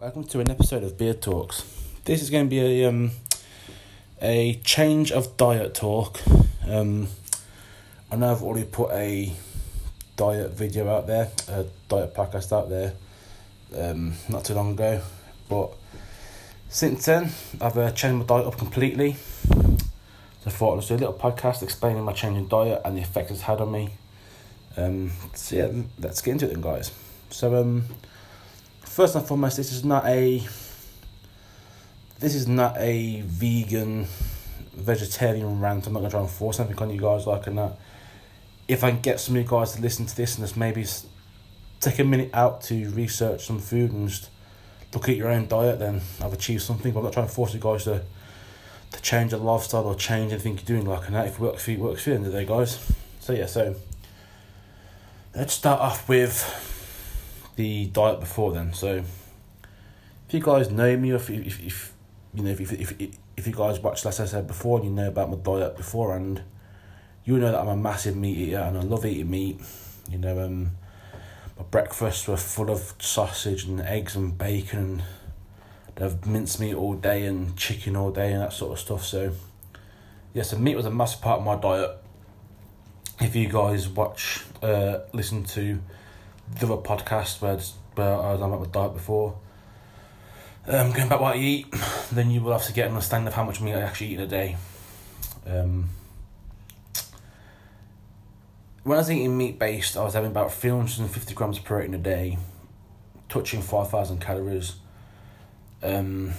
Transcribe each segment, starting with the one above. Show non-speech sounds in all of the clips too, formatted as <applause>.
Welcome to an episode of Beard Talks. This is going to be a um, a change of diet talk. Um, I know I've already put a diet video out there, a diet podcast out there, um, not too long ago, but since then I've uh, changed my diet up completely. So I thought I'd do a little podcast explaining my change in diet and the effect it's had on me. Um, so yeah, let's get into it then, guys. So um first and foremost, this is not a this is not a vegan vegetarian rant. I'm not gonna try and force anything on you guys like that. If I can get some of you guys to listen to this and just maybe take a minute out to research some food and just look at your own diet, then I've achieved something. But I'm not trying to force you guys to to change your lifestyle or change anything you're doing like that. If it works for you, it works for you. End of the day, guys. So yeah, so let's start off with the diet before then. So if you guys know me, if if, if you know if, if if if you guys watched, as I said before, and you know about my diet beforehand, you know that I'm a massive meat eater and I love eating meat. You know, um, my breakfasts were full of sausage and eggs and bacon. And they've minced meat all day and chicken all day and that sort of stuff. So, yeah, so meat was a massive part of my diet. If you guys watch, uh, listen to the other podcast where, where I was on my diet before. Um, going back what I eat, <sighs> then you will have to get an understanding of how much meat I actually eat in a day. Um, when I was eating meat based, I was having about 350 grams of protein a day, touching 5,000 calories. Um,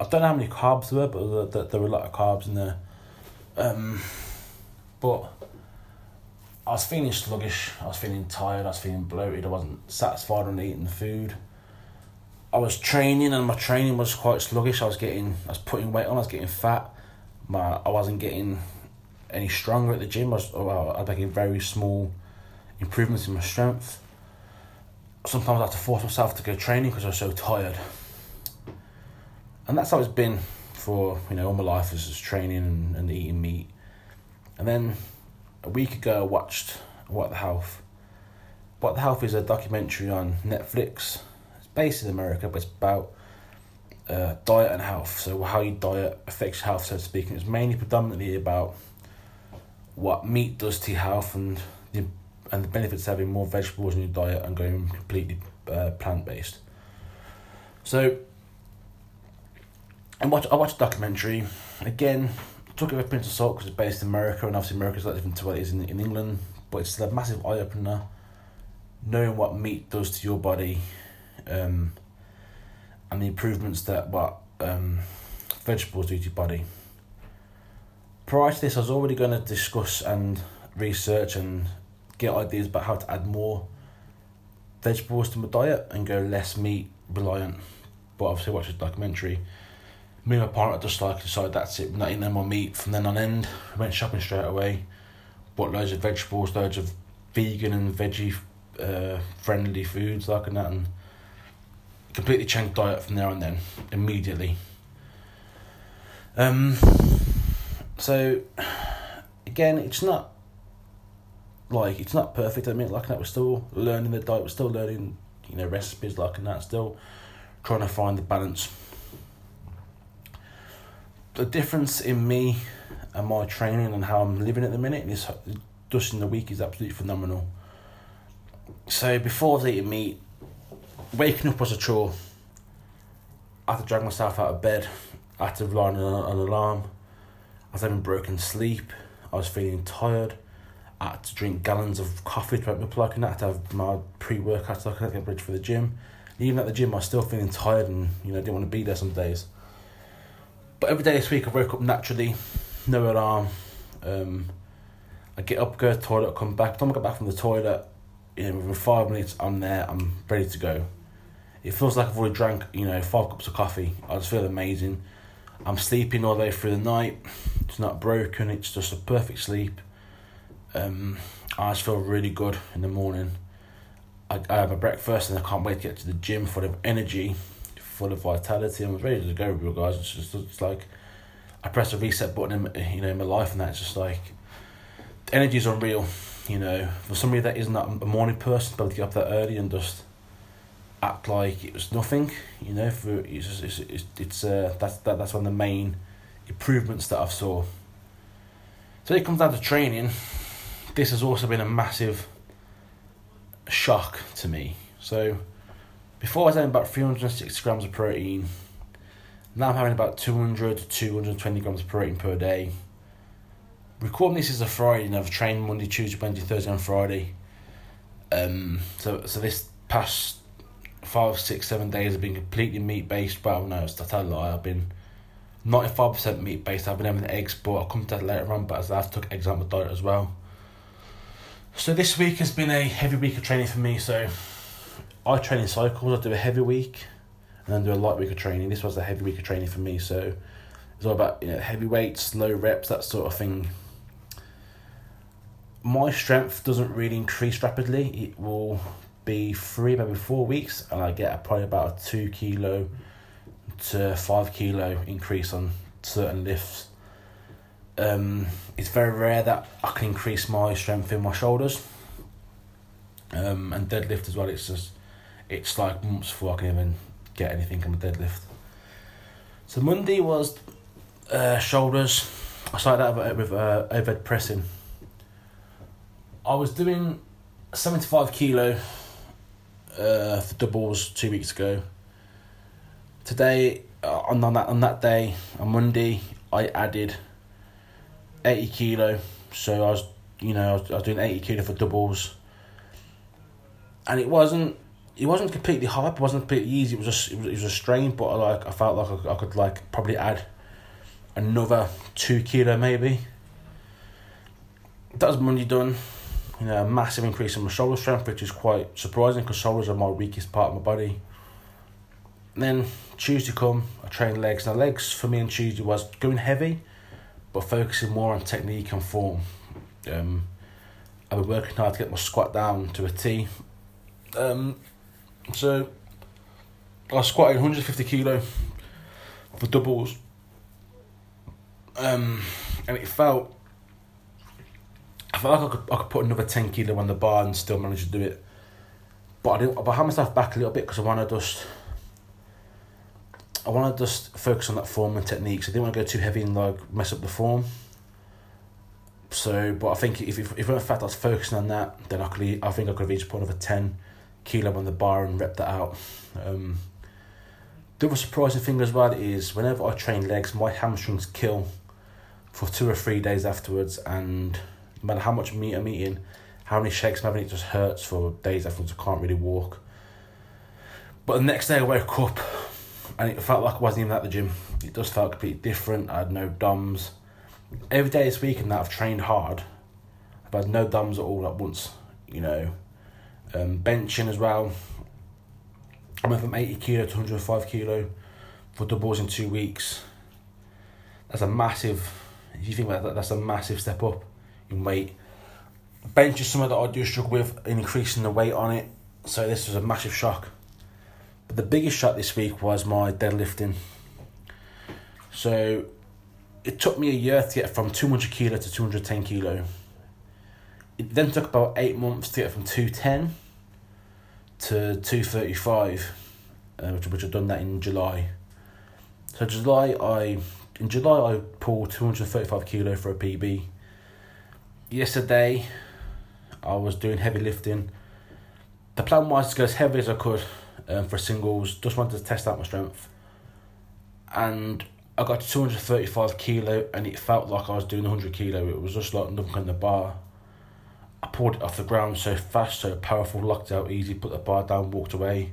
I don't know how many carbs there were, but there, there were a lot of carbs in there. Um, but I was feeling sluggish, I was feeling tired, I was feeling bloated, I wasn't satisfied on eating the food. I was training and my training was quite sluggish. I was getting I was putting weight on, I was getting fat. My I wasn't getting any stronger at the gym. I was oh, well, I was making very small improvements in my strength. Sometimes I had to force myself to go training because I was so tired. And that's how it's been for, you know, all my life is just training and, and eating meat. And then a week ago I watched What the Health. What the Health is a documentary on Netflix. It's based in America, but it's about uh, diet and health. So how you diet affects your health, so to speak. And it's mainly predominantly about what meat does to your health and the and the benefits of having more vegetables in your diet and going completely uh, plant based. So, I watched I watched a documentary again took it with a pinch of salt because it's based in America, and obviously America's a lot different to what it is in, in England. But it's a massive eye opener, knowing what meat does to your body, um, and the improvements that what um, vegetables do to your body. Prior to this, I was already going to discuss and research and get ideas about how to add more vegetables to my diet and go less meat reliant. But obviously, watch this documentary me and my partner just like decided that's it, we're not eating no more meat from then on end. We went shopping straight away, bought loads of vegetables, loads of vegan and veggie uh, friendly foods like and that and completely changed diet from there on then, immediately. Um so again it's not like it's not perfect, I mean like that we're still learning the diet, we're still learning, you know, recipes like and that, still trying to find the balance the difference in me and my training and how I'm living at the minute is in the week is absolutely phenomenal. So before I was eating meat, waking up was a chore. I had to drag myself out of bed. I had to rely on an alarm. I was having broken sleep. I was feeling tired. I had to drink gallons of coffee to make me plug and I had to have my pre workout so I could get ready for the gym. Even at the gym, I was still feeling tired and you know didn't want to be there some days. But every day this week I woke up naturally, no alarm. Um, I get up, go to the toilet, come back. By the I get back from the toilet, you know, within five minutes I'm there, I'm ready to go. It feels like I've already drank, you know, five cups of coffee. I just feel amazing. I'm sleeping all the way through the night. It's not broken, it's just a perfect sleep. Um, I just feel really good in the morning. I, I have a breakfast and I can't wait to get to the gym full of energy full of vitality. I'm ready to go with you guys. It's just it's like I press a reset button in you know in my life, and that's just like the energy is unreal. You know, for somebody that isn't a morning person, able to get up that early and just act like it was nothing. You know, for it's it's it's, it's uh that's that, that's one of the main improvements that I've saw. So it comes down to training. This has also been a massive shock to me. So before I was having about 360 grams of protein. Now I'm having about 200 to 220 grams of protein per day. Recording this is a Friday and I've trained Monday, Tuesday, Wednesday, Thursday and Friday. Um, so so this past five, six, seven days have been completely meat based. Well, no, it's a tell lie. I've been ninety five percent meat based. I've been having eggs, but I'll come to that later on. But I've took eggs of my diet as well. So this week has been a heavy week of training for me. So I train in cycles. I do a heavy week, and then do a light week of training. This was a heavy week of training for me. So it's all about you know heavy weights, low reps, that sort of thing. My strength doesn't really increase rapidly. It will be three, maybe four weeks, and I get probably about a two kilo to five kilo increase on certain lifts. Um, it's very rare that I can increase my strength in my shoulders. Um, and deadlift as well. It's just, it's like months before I can even get anything on my deadlift. So Monday was uh, shoulders. I started out with uh, overhead pressing. I was doing seventy five kilo uh, for doubles two weeks ago. Today, uh, on, on that on that day, on Monday, I added eighty kilo. So I was, you know, I was, I was doing eighty kilo for doubles, and it wasn't. It wasn't completely hard. It wasn't completely easy. It was just it was, it was a strain, but I, like I felt like I, I could like probably add another two kilo maybe. That was Monday done you know, a massive increase in my shoulder strength, which is quite surprising because shoulders are my weakest part of my body. And then Tuesday come, I train legs. Now legs for me on Tuesday was going heavy, but focusing more on technique and form. Um, I've been working hard to get my squat down to a T. Um, so I squatted 150 kilo for doubles. Um, and it felt I felt like I could, I could put another 10 kilo on the bar and still manage to do it. But I didn't, but I had myself back a little bit because I want to just, I want to just focus on that form and techniques. I didn't want to go too heavy and like mess up the form. So, but I think if if, if in fact I was focusing on that, then I could I think I could have each put another ten kilo on the bar and rep that out. Um, the other surprising thing as well is whenever I train legs, my hamstrings kill for two or three days afterwards, and no matter how much meat I'm eating, how many shakes I'm having, it just hurts for days afterwards. I can't really walk. But the next day I woke up and it felt like I wasn't even at the gym. It just felt completely different. I had no DOMs. Every day this week and that I've trained hard. I've had no DOMs at all at once, you know. Um, benching as well. I went from 80 kilo to 105 kilo for doubles in two weeks. That's a massive, if you think about that, that's a massive step up in weight. Bench is something that I do struggle with increasing the weight on it, so this was a massive shock. But the biggest shock this week was my deadlifting. So it took me a year to get from 200 kilo to 210 kilo. It then took about eight months to get from 210 to 235, uh, which, which I've done that in July. So July, I in July I pulled 235 kilo for a PB yesterday I was doing heavy lifting. The plan was to go as heavy as I could um, for singles, just wanted to test out my strength. And I got to 235 kilo and it felt like I was doing 100 kilo. It was just like nothing the bar. I pulled it off the ground so fast, so powerful, locked out easy, put the bar down, walked away.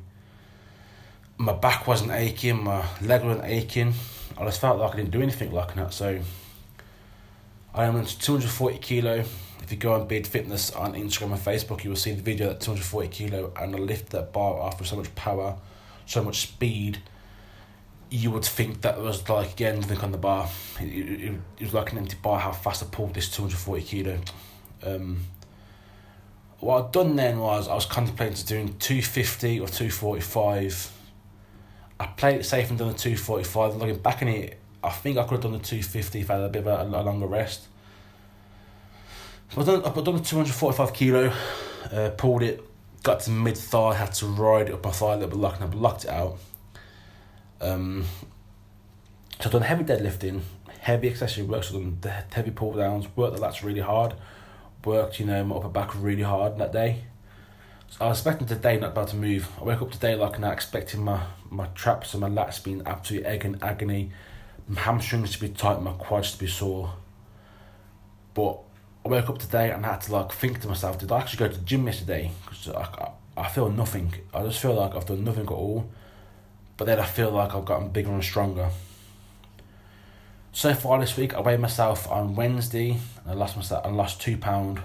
My back wasn't aching, my leg wasn't aching. I just felt like I didn't do anything like that. So I am 240 kilo. If you go on Beard Fitness on Instagram and Facebook, you will see the video at 240 kilo and I lift that bar off with so much power, so much speed. You would think that was like again nothing on the bar. It, it, it was like an empty bar. How fast I pulled this 240 kilo. Um, what I'd done then was I was contemplating doing 250 or 245. I played it safe and done the 245. Looking back in it, I think I could have done the 250 if I had a bit of a, a longer rest. I've done, I've done the 245 kilo, uh, pulled it got to mid thigh, had to ride it up my thigh a little bit, lock, and I blocked it out. Um, so I've done heavy deadlifting, heavy accessory work, so I've done heavy pull downs, worked the lats really hard, worked, you know, my upper back really hard that day. So I was expecting today not about to move. I woke up today like not expecting my, my traps and my lats being absolute egg and agony, my hamstrings to be tight, my quads to be sore. But I woke up today and I had to like think to myself, did I actually go to the gym yesterday? Because I, I feel nothing. I just feel like I've done nothing at all. But then I feel like I've gotten bigger and stronger. So far this week, I weighed myself on Wednesday and I lost myself. I lost two pound.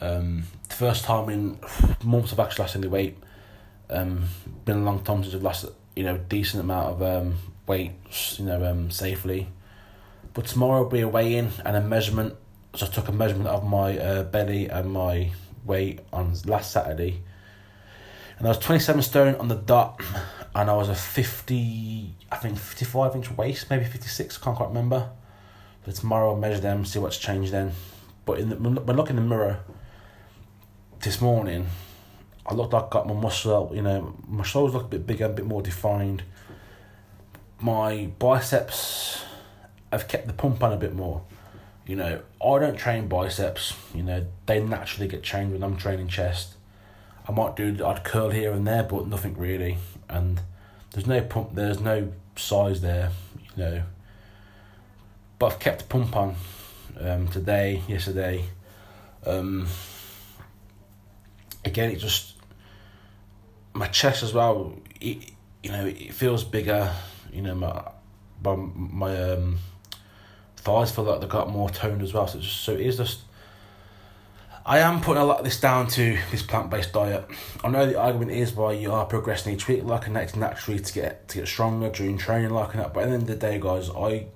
Um, the first time in months I've actually lost any weight. Um, been a long time since I've lost you know decent amount of um weight you know um safely. But tomorrow will be a weigh in and a measurement. So I took a measurement of my uh, belly and my weight on last Saturday. And I was 27 stone on the dot, and I was a 50, I think 55 inch waist, maybe 56, can't quite remember. But tomorrow I'll measure them, see what's changed then. But in the, when I look in the mirror this morning, I looked like I got my muscle, you know, my shoulders look a bit bigger, a bit more defined. My biceps I've kept the pump on a bit more. You know, I don't train biceps. You know, they naturally get trained when I'm training chest. I might do odd curl here and there, but nothing really. And there's no pump. There's no size there. You know. But I've kept the pump on um, today, yesterday. Um, again, it just my chest as well. It, you know, it feels bigger. You know, my my my um thighs feel like they got more toned as well. So, just, so it is just. I am putting a lot of this down to this plant based diet. I know the argument is why you are progressing each week like a next naturally to get to get stronger during training like that. But at the end of the day, guys, I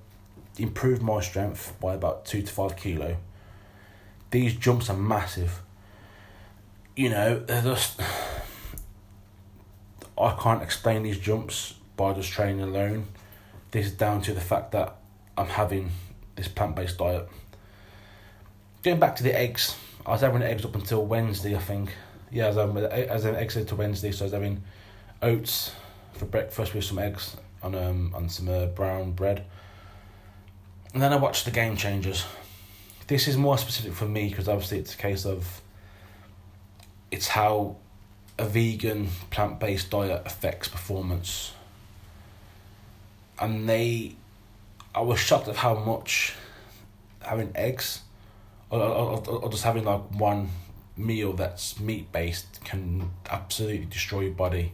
improved my strength by about two to five kilo. These jumps are massive. You know, they're just. I can't explain these jumps by just training alone. This is down to the fact that I'm having this plant based diet. Going back to the eggs, I was having eggs up until Wednesday, I think. Yeah, I I was having eggs until Wednesday, so I was having oats for breakfast with some eggs on um on some uh, brown bread. And then I watched the Game Changers. This is more specific for me because obviously it's a case of it's how a vegan plant based diet affects performance. And they I was shocked at how much having eggs or, or, or just having like one meal that's meat based can absolutely destroy your body.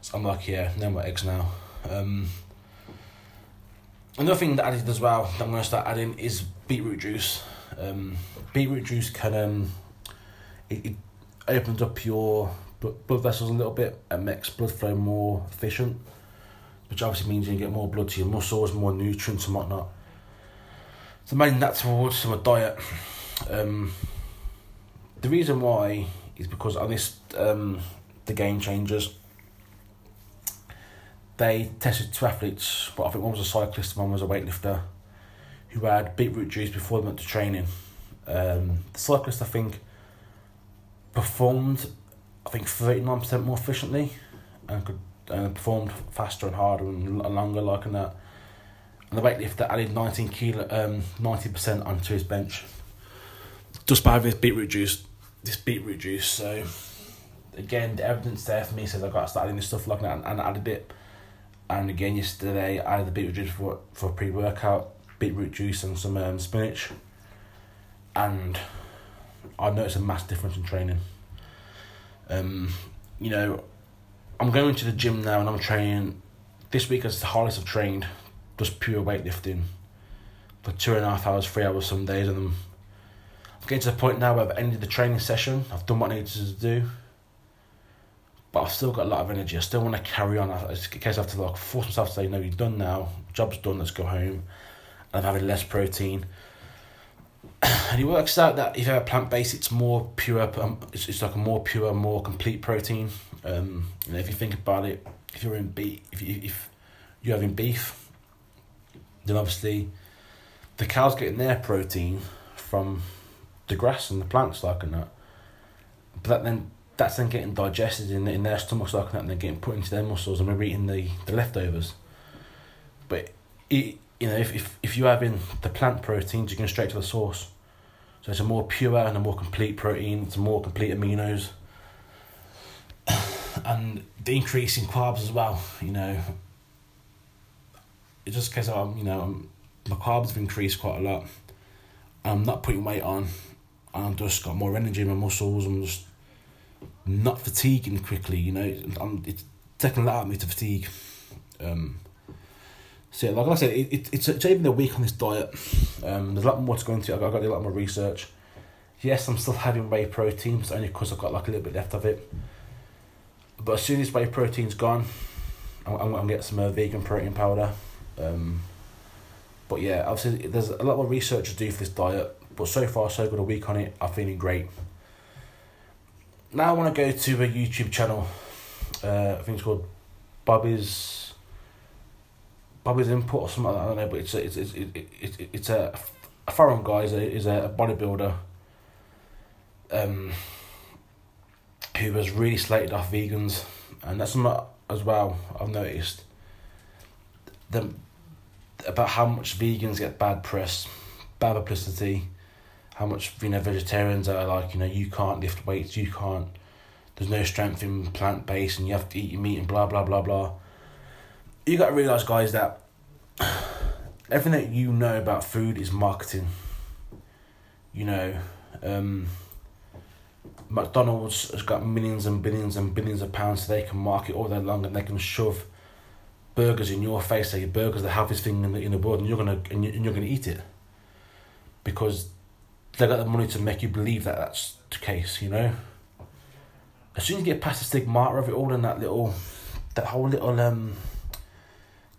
So I'm like, yeah, no more eggs now. Um, another thing that I did as well that I'm to start adding is beetroot juice. Um, beetroot juice can um, it, it opens up your blood vessels a little bit and makes blood flow more efficient which obviously means you get more blood to your muscles, more nutrients and whatnot. So main that towards some diet. Um, the reason why is because on this um, the game changers they tested two athletes, but I think one was a cyclist and one was a weightlifter, who had beetroot juice before they went to training. Um, the cyclist I think performed I think thirty nine percent more efficiently and could and performed faster and harder and longer like in that. And the weightlifter added 19 kilo, um, 90% onto his bench just by this beetroot juice. This beetroot juice. So again, the evidence there for me says I've got to start adding this stuff like that and, and added it. And again, yesterday I had the beetroot juice for for pre workout, beetroot juice and some um, spinach. And I noticed a mass difference in training. Um, you know, I'm going to the gym now and I'm training. This week is the hardest I've trained, just pure weightlifting, for two and a half hours, three hours some days, and I'm getting to the point now where I've ended the training session. I've done what I needed to do, but I've still got a lot of energy. I still want to carry on. It's in case I have to like force myself to say, "No, you're done now. Job's done. Let's go home." And I'm having less protein. <clears throat> and it works out that if you have a plant based, it's more pure. Um, it's, it's like a more pure, more complete protein. Um, you know, if you think about it, if you're in beef, if you if you're having beef, then obviously the cows getting their protein from the grass and the plants like and that. But that then that's then getting digested in in their stomachs like that, and then getting put into their muscles, and we're eating the the leftovers. But it, you know, if if if you're having the plant proteins, you're going straight to the source. So it's a more pure and a more complete protein. It's a more complete aminos. <coughs> and the increase in carbs as well. You know, it's just because I'm, you know, I'm, my carbs have increased quite a lot. I'm not putting weight on. I'm just got more energy in my muscles. I'm just not fatiguing quickly. You know, I'm it's taking a lot out of me to fatigue. Um, so yeah, like I said, it, it, it's, it's even a week on this diet. Um, there's a lot more to go into. I've got, I've got to do a lot more research. Yes, I'm still having whey protein, but only because I've got like a little bit left of it. But as soon as whey protein's gone, I'm, I'm going to get some uh, vegan protein powder. Um, but yeah, obviously there's a lot more research to do for this diet. But so far, so good. A week on it, I'm feeling great. Now I want to go to a YouTube channel. Uh, I think it's called Bobby's Bobby's Input or something. Like that. I don't know, but it's a, it's it's it, it, it's a, a foreign guy is a is a bodybuilder. Um, who was really slated off vegans, and that's not as well. I've noticed the about how much vegans get bad press, bad publicity, how much you know vegetarians are like you know you can't lift weights, you can't. There's no strength in plant based, and you have to eat your meat and blah blah blah blah. You got to realize, guys, that <sighs> everything that you know about food is marketing. You know, um, McDonald's has got millions and billions and billions of pounds so they can market all day long and they can shove burgers in your face, say your burger's the healthiest thing in the, in the world and you're gonna and, you, and you're gonna eat it. Because they got the money to make you believe that that's the case, you know. As soon as you get past the stigmata of it all and that little, that whole little um,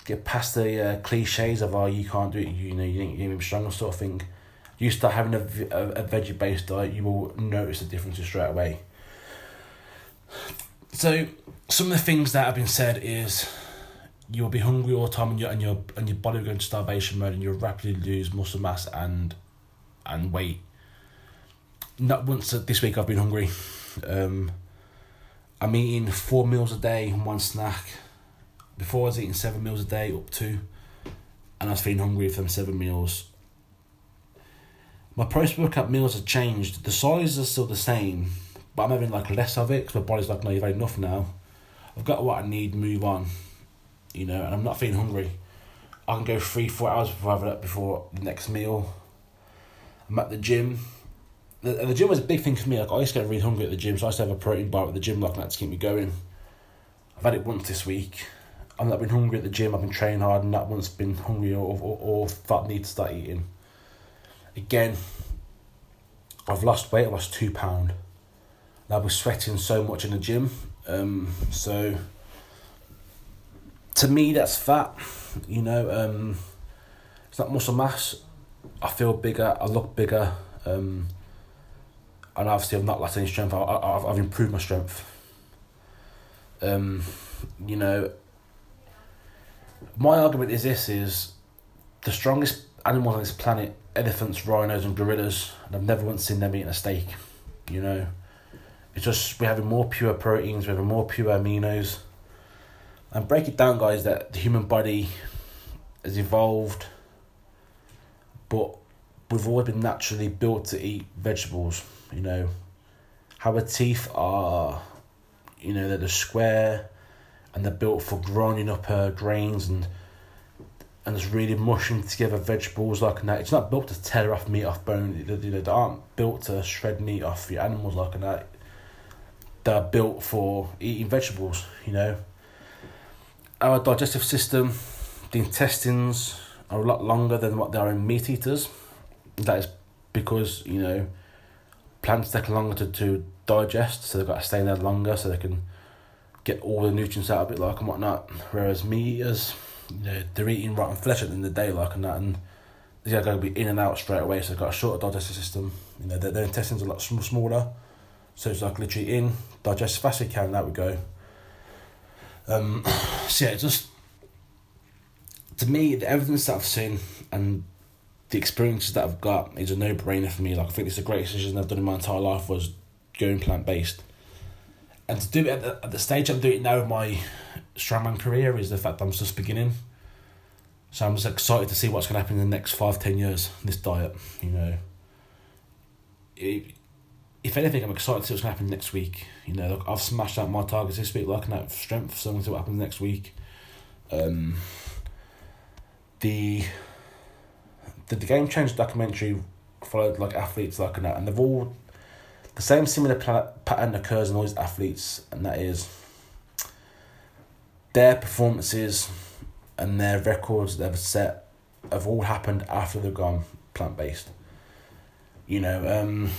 get past the uh, cliches of oh you can't do it, you, you know you ain't even strong sort of thing you start having a, a, a veggie based diet, you will notice the differences straight away. So, some of the things that have been said is you'll be hungry all the time and your and your and your body will go into starvation mode and you'll rapidly lose muscle mass and and weight. Not once this week I've been hungry. Um, I'm eating four meals a day, and one snack. Before I was eating seven meals a day, up to, and I was feeling hungry for them seven meals my post workout meals have changed. The sizes are still the same, but I'm having like less of it because my body's like, no, you've had enough now. I've got what I need, move on. You know, and I'm not feeling hungry. I can go three, four hours before I have it before the next meal. I'm at the gym. The, the gym was a big thing for me. Like I used to get really hungry at the gym, so I used to have a protein bar at the gym like that to keep me going. I've had it once this week. I've not been hungry at the gym. I've been training hard, and not once been hungry or or, or need to start eating. Again, I've lost weight, I lost two pound. I was sweating so much in the gym. Um, so to me that's fat, you know, um, it's not muscle mass. I feel bigger, I look bigger, um, and obviously I've not lost any strength. I, I, I've improved my strength. Um, you know, my argument is this: is the strongest animals on this planet elephants, rhinos, and gorillas, and I've never once seen them eating a steak. You know, it's just we're having more pure proteins, we're having more pure aminos. And break it down, guys, that the human body has evolved, but we've always been naturally built to eat vegetables. You know, How our teeth are, you know, they're the square, and they're built for grinding up uh, grains and and it's really mushing together vegetables like that. It's not built to tear off meat off bone. They, they, aren't built to shred meat off your animals like that. They're built for eating vegetables, you know. Our digestive system, the intestines are a lot longer than what they are in meat eaters. That is because, you know, plants take longer to, to digest, so they've got to stay in there longer so they can get all the nutrients out of it like and whatnot. Whereas meat eaters you know, they're eating rotten flesh at the end of the day, like and that, and they're going to be in and out straight away. So they've got a shorter digestive system. You know, their, their intestines are a lot smaller, so it's like literally in, digest as fast as you can. That we go. Um, <coughs> so yeah, just to me, the evidence that I've seen and the experiences that I've got is a no brainer for me. Like I think it's the greatest decision I've done in my entire life was going plant based. and to do it at the, at the stage I'm doing it now in my strongman career is the fact I'm just beginning. So I'm just excited to see what's to happen in the next five, ten years. This diet, you know. It, if anything, I'm excited to see what's going to happen next week. You know, look, I've smashed out my targets this week, looking at strength, so I'm going to see what happens next week. Um, the the, the game change documentary followed like athletes like that, and they've all the same similar pattern occurs in all these athletes, and that is their performances and their records that they've set have all happened after they've gone plant based. You know, um,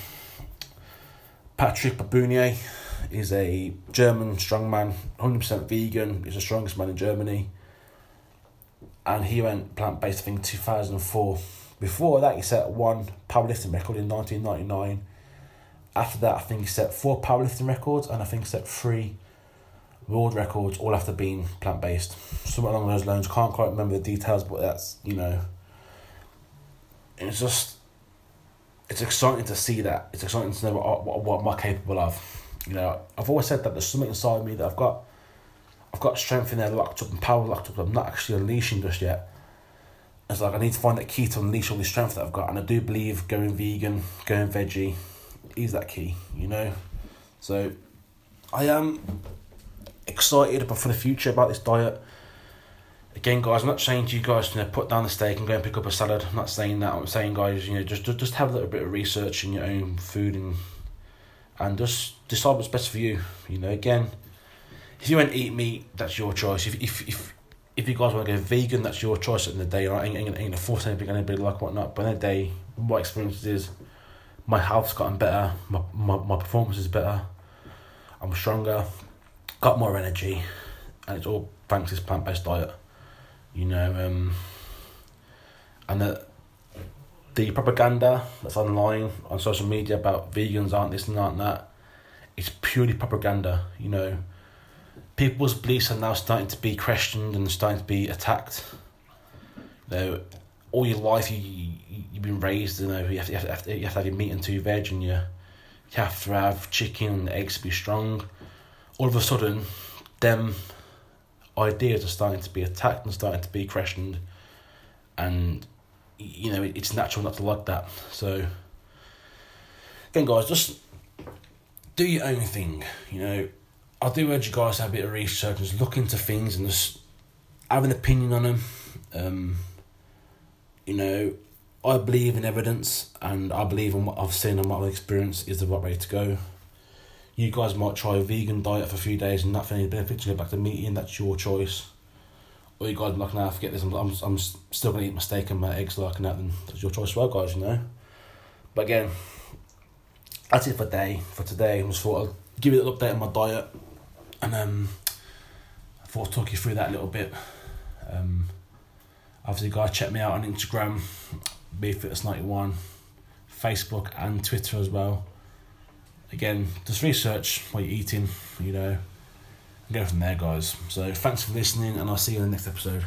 Patrik Baboumian is a German strongman, 100% vegan, he's the strongest man in Germany. And he went plant based, I think, 2004. Before that, he set one powerlifting record in 1999. After that, I think he set four powerlifting records and I think set three world records, all after being plant based. Something along those lines. Can't quite remember the details, but that's, you know, it's just, it's exciting to see that. It's exciting to know what, what, what am I capable of. You know, I've always said that there's something inside me that I've got, I've got strength in there locked up and power locked up. I'm not actually unleashing just yet it's like I need to find that key to unleash all the strength that I've got, and I do believe going vegan, going veggie, is that key, you know. So, I am excited for the future about this diet. Again, guys, I'm not saying to you guys to you know, put down the steak and go and pick up a salad. I'm not saying that. I'm saying, guys, you know, just just, have a little bit of research in your own food and and just decide what's best for you. You know, again, if you want to eat meat, that's your choice. If if if if you guys want to go vegan, that's your choice at the, day. I ain't, ain't, ain't gonna force anything anybody like whatnot. But in the day, my experience is my health's gotten better, my, my, my performance is better, I'm stronger, got more energy, and it's all thanks to this plant based diet. You know, um, and the the propaganda that's online on social media about vegans aren't this and aren't that, it's purely propaganda. You know, people's beliefs are now starting to be questioned and starting to be attacked. You know, all your life you, you you've been raised, you know, you have to, you have to, you have to have your meat and two veg, and you you have to have chicken and eggs to be strong. All of a sudden, them ideas are starting to be attacked and starting to be questioned, and you know it's natural not to like that. So, again, guys, just do your own thing. You know, I do urge you guys to have a bit of research and just look into things and just have an opinion on them. Um, you know, I believe in evidence and I believe in what I've seen and what I've experienced is the right way to go. You guys might try a vegan diet for a few days and not find any benefits, you go back to meat and that's your choice. Or you guys like, nah, forget this, I'm, I'm, I'm still going to eat my steak and my eggs like and that, then that's your choice as well, guys, you know. But again, that's it for day for today. I just thought I'd give you an update on my diet and um, I thought I'd talk you through that a little bit. Um, obviously, guys, check me out on Instagram, BFitness91, Facebook, and Twitter as well. Again, just research what you're eating, you know, and go from there, guys. So, thanks for listening, and I'll see you in the next episode.